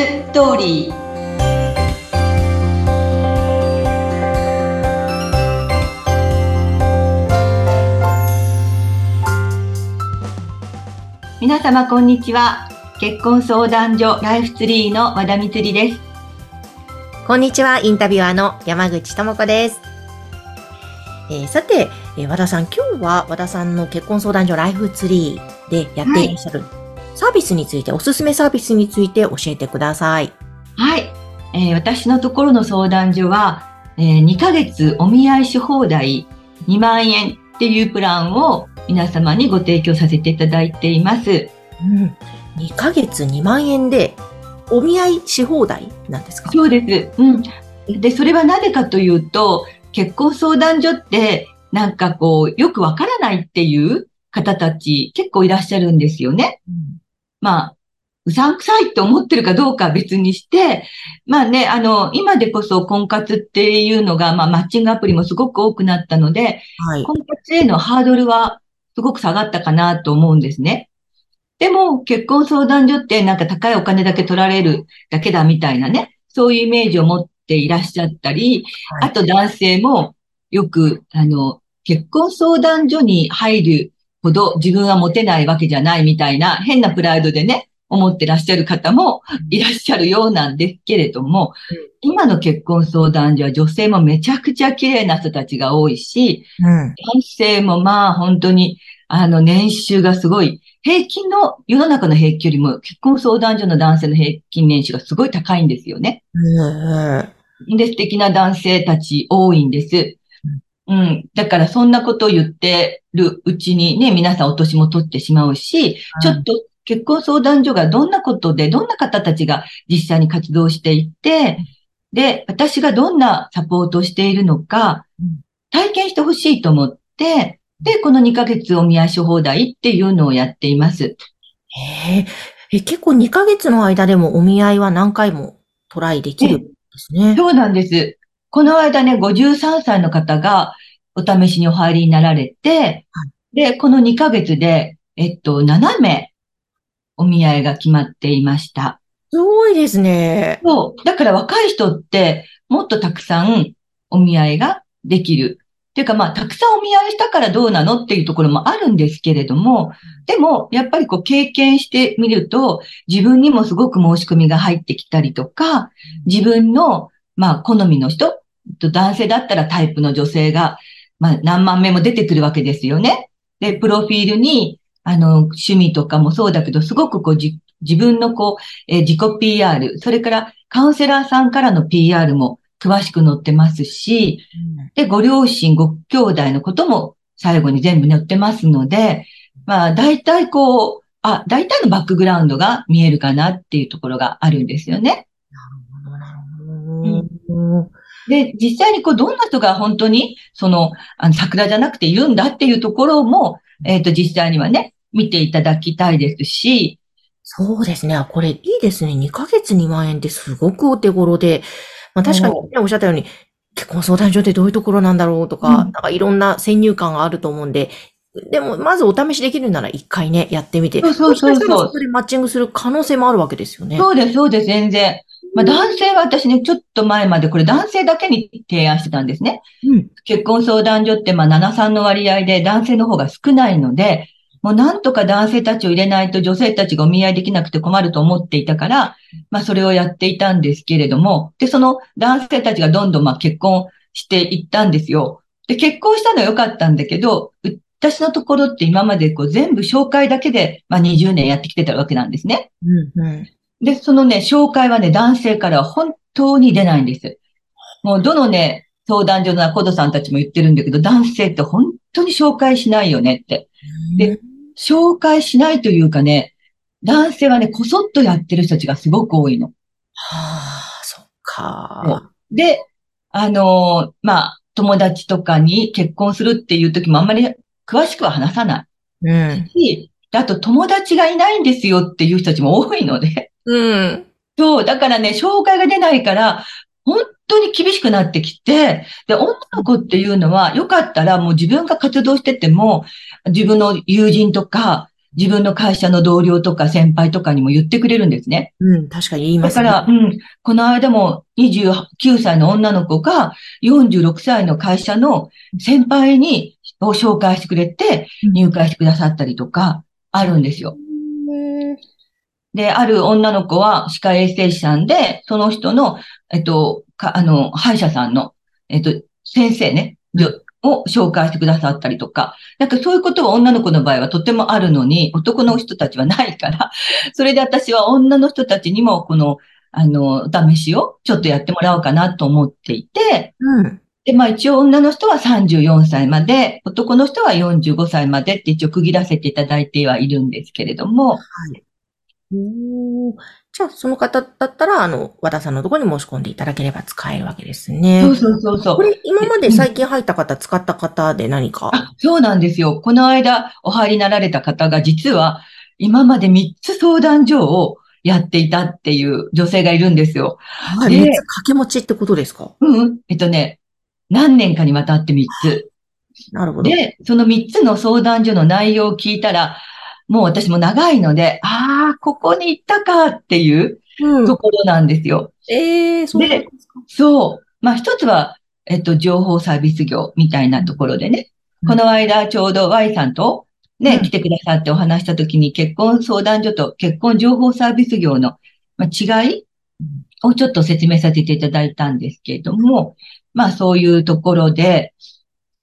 ストーリー皆様こんにちは結婚相談所ライフツリーの和田光ですこんにちはインタビュアーの山口智子ですえー、さて、えー、和田さん、今日は和田さんの結婚相談所ライフツリーでやっていらっしゃる、はい、サービスについて、おすすめサービスについて教えてください。はい。えー、私のところの相談所は、えー、2ヶ月お見合いし放題2万円っていうプランを皆様にご提供させていただいています。うん。2ヶ月2万円でお見合いし放題なんですか？そうです。うん。で、それはなぜかというと、結婚相談所ってなんかこう、よくわからないっていう方たち結構いらっしゃるんですよね。うん、まあ、うさんくさいって思ってるかどうかは別にして、まあね、あの、今でこそ婚活っていうのが、まあマッチングアプリもすごく多くなったので、はい、婚活へのハードルはすごく下がったかなと思うんですね。でも、結婚相談所ってなんか高いお金だけ取られるだけだみたいなね、そういうイメージを持っていらっしゃったり、はい、あと男性もよく、あの、結婚相談所に入るほど自分はモテないわけじゃないみたいな変なプライドでね、思ってらっしゃる方もいらっしゃるようなんですけれども、今の結婚相談所は女性もめちゃくちゃ綺麗な人たちが多いし、うん、男性もまあ本当にあの年収がすごい、平均の、世の中の平均よりも結婚相談所の男性の平均年収がすごい高いんですよね。うん、で、素敵な男性たち多いんです。うん。だからそんなことを言ってるうちにね、皆さんお年も取ってしまうし、ちょっと結婚相談所がどんなことで、どんな方たちが実際に活動していて、で、私がどんなサポートをしているのか、体験してほしいと思って、で、この2ヶ月お見合いし放題っていうのをやっています。へえ、結構2ヶ月の間でもお見合いは何回もトライできるんですね。そうなんです。この間ね、53歳の方がお試しにお入りになられて、で、この2ヶ月で、えっと、7名お見合いが決まっていました。すごいですね。そう。だから若い人ってもっとたくさんお見合いができる。っていうかまあ、たくさんお見合いしたからどうなのっていうところもあるんですけれども、でも、やっぱりこう経験してみると、自分にもすごく申し込みが入ってきたりとか、自分の、まあ、好みの人、男性だったらタイプの女性が、まあ、何万名も出てくるわけですよね。で、プロフィールに、あの、趣味とかもそうだけど、すごくこう、自分のこう、えー、自己 PR、それからカウンセラーさんからの PR も詳しく載ってますし、で、ご両親、ご兄弟のことも最後に全部載ってますので、まあ、大体こう、あ、大体のバックグラウンドが見えるかなっていうところがあるんですよね。なるほど、なるほど。で、実際にこう、どんな人が本当に、その、あの、桜じゃなくて言うんだっていうところも、えっ、ー、と、実際にはね、見ていただきたいですし。そうですね。これいいですね。2ヶ月2万円ってすごくお手頃で、まあ確かに、ね、おっしゃったように、結婚相談所ってどういうところなんだろうとか、うん、なんかいろんな先入観があると思うんで、でも、まずお試しできるなら一回ね、やってみて。そうそうそうそう。そこでマッチングする可能性もあるわけですよね。そうです、そうです、全然。まあ、男性は私ね、ちょっと前までこれ男性だけに提案してたんですね。うん、結婚相談所ってまあ7、3の割合で男性の方が少ないので、もうなんとか男性たちを入れないと女性たちがお見合いできなくて困ると思っていたから、まあそれをやっていたんですけれども、で、その男性たちがどんどんまあ結婚していったんですよ。で、結婚したのは良かったんだけど、私のところって今までこう全部紹介だけで、まあ20年やってきてたわけなんですね。うんうんで、そのね、紹介はね、男性からは本当に出ないんです。もうどのね、相談所のコドさんたちも言ってるんだけど、男性って本当に紹介しないよねって。で、紹介しないというかね、男性はね、こそっとやってる人たちがすごく多いの。はあ、そっか。で、あのー、まあ、友達とかに結婚するっていう時もあんまり詳しくは話さない。うん。し、あと友達がいないんですよっていう人たちも多いので。うん。そう、だからね、紹介が出ないから、本当に厳しくなってきて、で、女の子っていうのは、よかったらもう自分が活動してても、自分の友人とか、自分の会社の同僚とか先輩とかにも言ってくれるんですね。うん、確かに言いますね。だから、うん、この間も29歳の女の子が46歳の会社の先輩にを紹介してくれて入会してくださったりとかあるんですよ。で、ある女の子は歯科衛生士さんで、その人の、えっと、か、あの、歯医者さんの、えっと、先生ね、を紹介してくださったりとか、なんかそういうことは女の子の場合はとてもあるのに、男の人たちはないから、それで私は女の人たちにもこの、あの、試しをちょっとやってもらおうかなと思っていて、うん。で、まあ一応女の人は34歳まで、男の人は45歳までって一応区切らせていただいてはいるんですけれども、はい。おじゃあ、その方だったら、あの、和田さんのところに申し込んでいただければ使えるわけですね。そうそうそうそう。これ、今まで最近入った方、うん、使った方で何か？あそうなんですよ。この間、お入りになられた方が、実は、今まで3つ相談所をやっていたっていう女性がいるんですよ。はい、3つ掛け持ちってことですか？うん。えっとね、何年かにわたって3つ。なるほど。で、その3つの相談所の内容を聞いたら、もう私も長いので、ああ、ここに行ったかっていうところなんですよ。うん、ええー、そうでそう。まあ一つは、えっと、情報サービス業みたいなところでね、うん、この間ちょうど Y さんとね、うん、来てくださってお話したときに結婚相談所と結婚情報サービス業の違いをちょっと説明させていただいたんですけれども、まあそういうところで、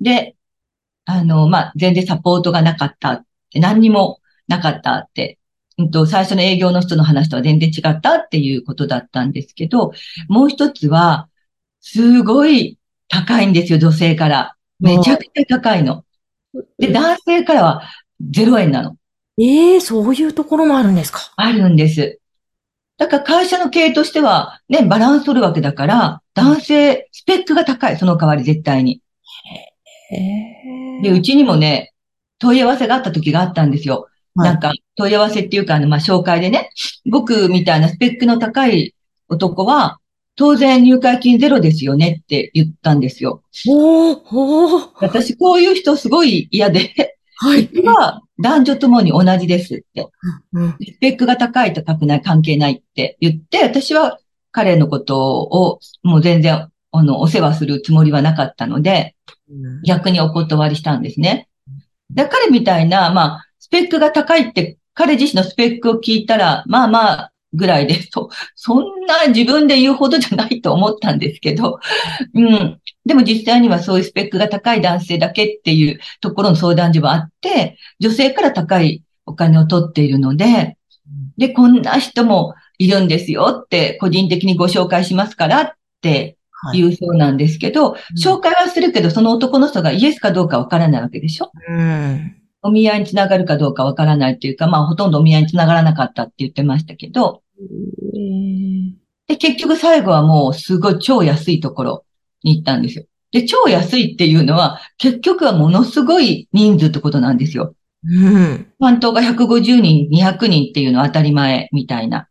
で、あの、まあ全然サポートがなかった何にもなかったって、うんと、最初の営業の人の話とは全然違ったっていうことだったんですけど、もう一つは、すごい高いんですよ、女性から。めちゃくちゃ高いの。で、男性からは0円なの。ええー、そういうところもあるんですか？あるんです。だから会社の経営としては、ね、バランス取るわけだから、男性、スペックが高い、その代わり絶対に。で、うちにもね、問い合わせがあった時があったんですよ。なんか問い合わせっていうか、あの、まあ、紹介でね、僕みたいなスペックの高い男は、当然入会金ゼロですよねって言ったんですよ。おお私こういう人すごい嫌で、はい。は男女ともに同じですって、うん。スペックが高いと高くない関係ないって言って、私は彼のことをもう全然、あの、お世話するつもりはなかったので、逆にお断りしたんですね。で、彼みたいな、まあ、スペックが高いって彼自身のスペックを聞いたら、まあまあぐらいですと、そんな自分で言うほどじゃないと思ったんですけど、うん。でも実際にはそういうスペックが高い男性だけっていうところの相談所はあって、女性から高いお金を取っているので、で、こんな人もいるんですよって個人的にご紹介しますからって言うそうなんですけど、はい、紹介はするけど、その男の人がイエスかどうかわからないわけでしょ？うん。お見合いにつながるかどうかわからないっていうか、まあほとんどお見合いにつながらなかったって言ってましたけど、で、結局最後はもうすごい超安いところに行ったんですよ。で、超安いっていうのは、結局はものすごい人数ってことなんですよ。うん。担当が150人、200人っていうのは当たり前みたいな。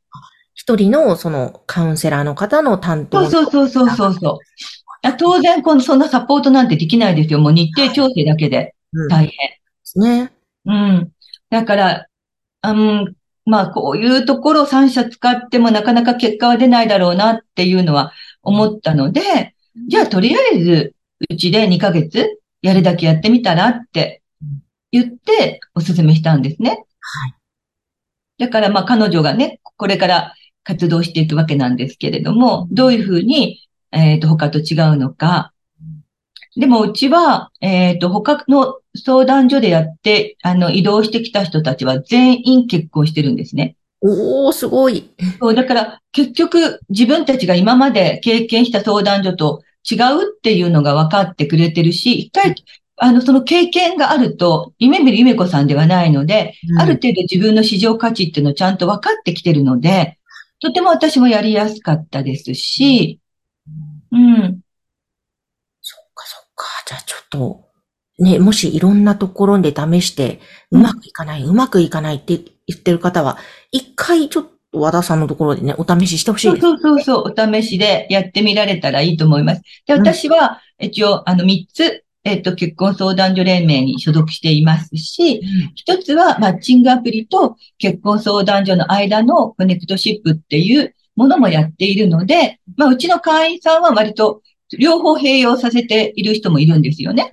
一人のそのカウンセラーの方の担当。そうそうそうそうそう。当然、この、そんなサポートなんてできないですよ。もう日程調整だけで大変。ですね。うん。だから、うん、まあ、こういうところを3社使ってもなかなか結果は出ないだろうなっていうのは思ったので、じゃあとりあえず、うちで2ヶ月やるだけやってみたらって言ってお勧めしたんですね。はい。だからまあ彼女がね、これから活動していくわけなんですけれども、どういうふうに、えっ、ー、と、他と違うのか。でもうちは、えっ、ー、と、他の相談所でやって、あの、移動してきた人たちは全員結婚してるんですね。おー、すごい。そう、だから結局自分たちが今まで経験した相談所と違うっていうのが分かってくれてるし、一回、あの、その経験があると、夢見る夢子さんではないので、うん、ある程度自分の市場価値っていうのをちゃんと分かってきてるので、とても私もやりやすかったですし、うん。じゃあちょっと、ね、もしいろんなところで試して、うまくいかない、うまくいかないって言ってる方は、一回ちょっと和田さんのところでね、お試ししてほしいです、ね。そうそうそう、お試しでやってみられたらいいと思います。で、私は、一応、あの、三つえっ、と、結婚相談所連盟に所属していますし、一つはマッチングアプリと結婚相談所の間のコネクトシップっていうものもやっているので、まあ、うちの会員さんは割と両方併用させている人もいるんですよね。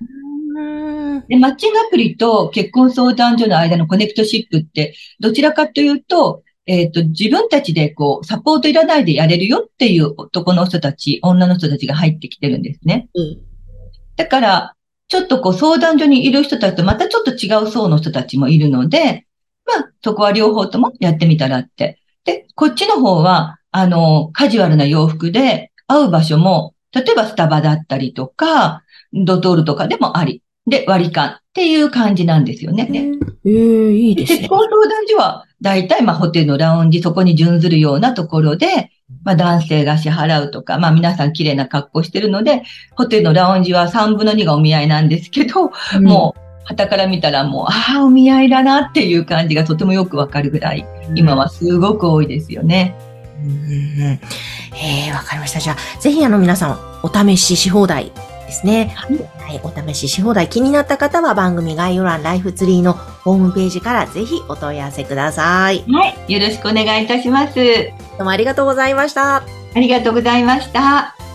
で、マッチングアプリと結婚相談所の間のコネクトシップって、どちらかというと、えっ、ー、と、自分たちでこう、サポートいらないでやれるよっていう男の人たち、女の人たちが入ってきてるんですね。うん、だから、ちょっとこう、相談所にいる人たちとまたちょっと違う層の人たちもいるので、まあ、そこは両方ともやってみたらって。で、こっちの方は、あの、カジュアルな洋服で会う場所も、例えばスタバだったりとか、ドトールとかでもあり。で、割り勘っていう感じなんですよね。ええー、いいですね。結婚相談所は、大体、まあ、ホテルのラウンジ、そこに準ずるようなところで、まあ、男性が支払うとか、まあ、皆さん綺麗な格好してるので、ホテルのラウンジは3分の2がお見合いなんですけど、うん、もう、旗から見たらもう、ああ、お見合いだなっていう感じがとてもよくわかるぐらい、今はすごく多いですよね。うん、ええー、わかりました。じゃあ、ぜひあの皆さん、お試しし放題ですね。はい、お試しし放題気になった方は番組概要欄ライフツリーのホームページからぜひお問い合わせください。はい、よろしくお願いいたします。どうもありがとうございました。ありがとうございました。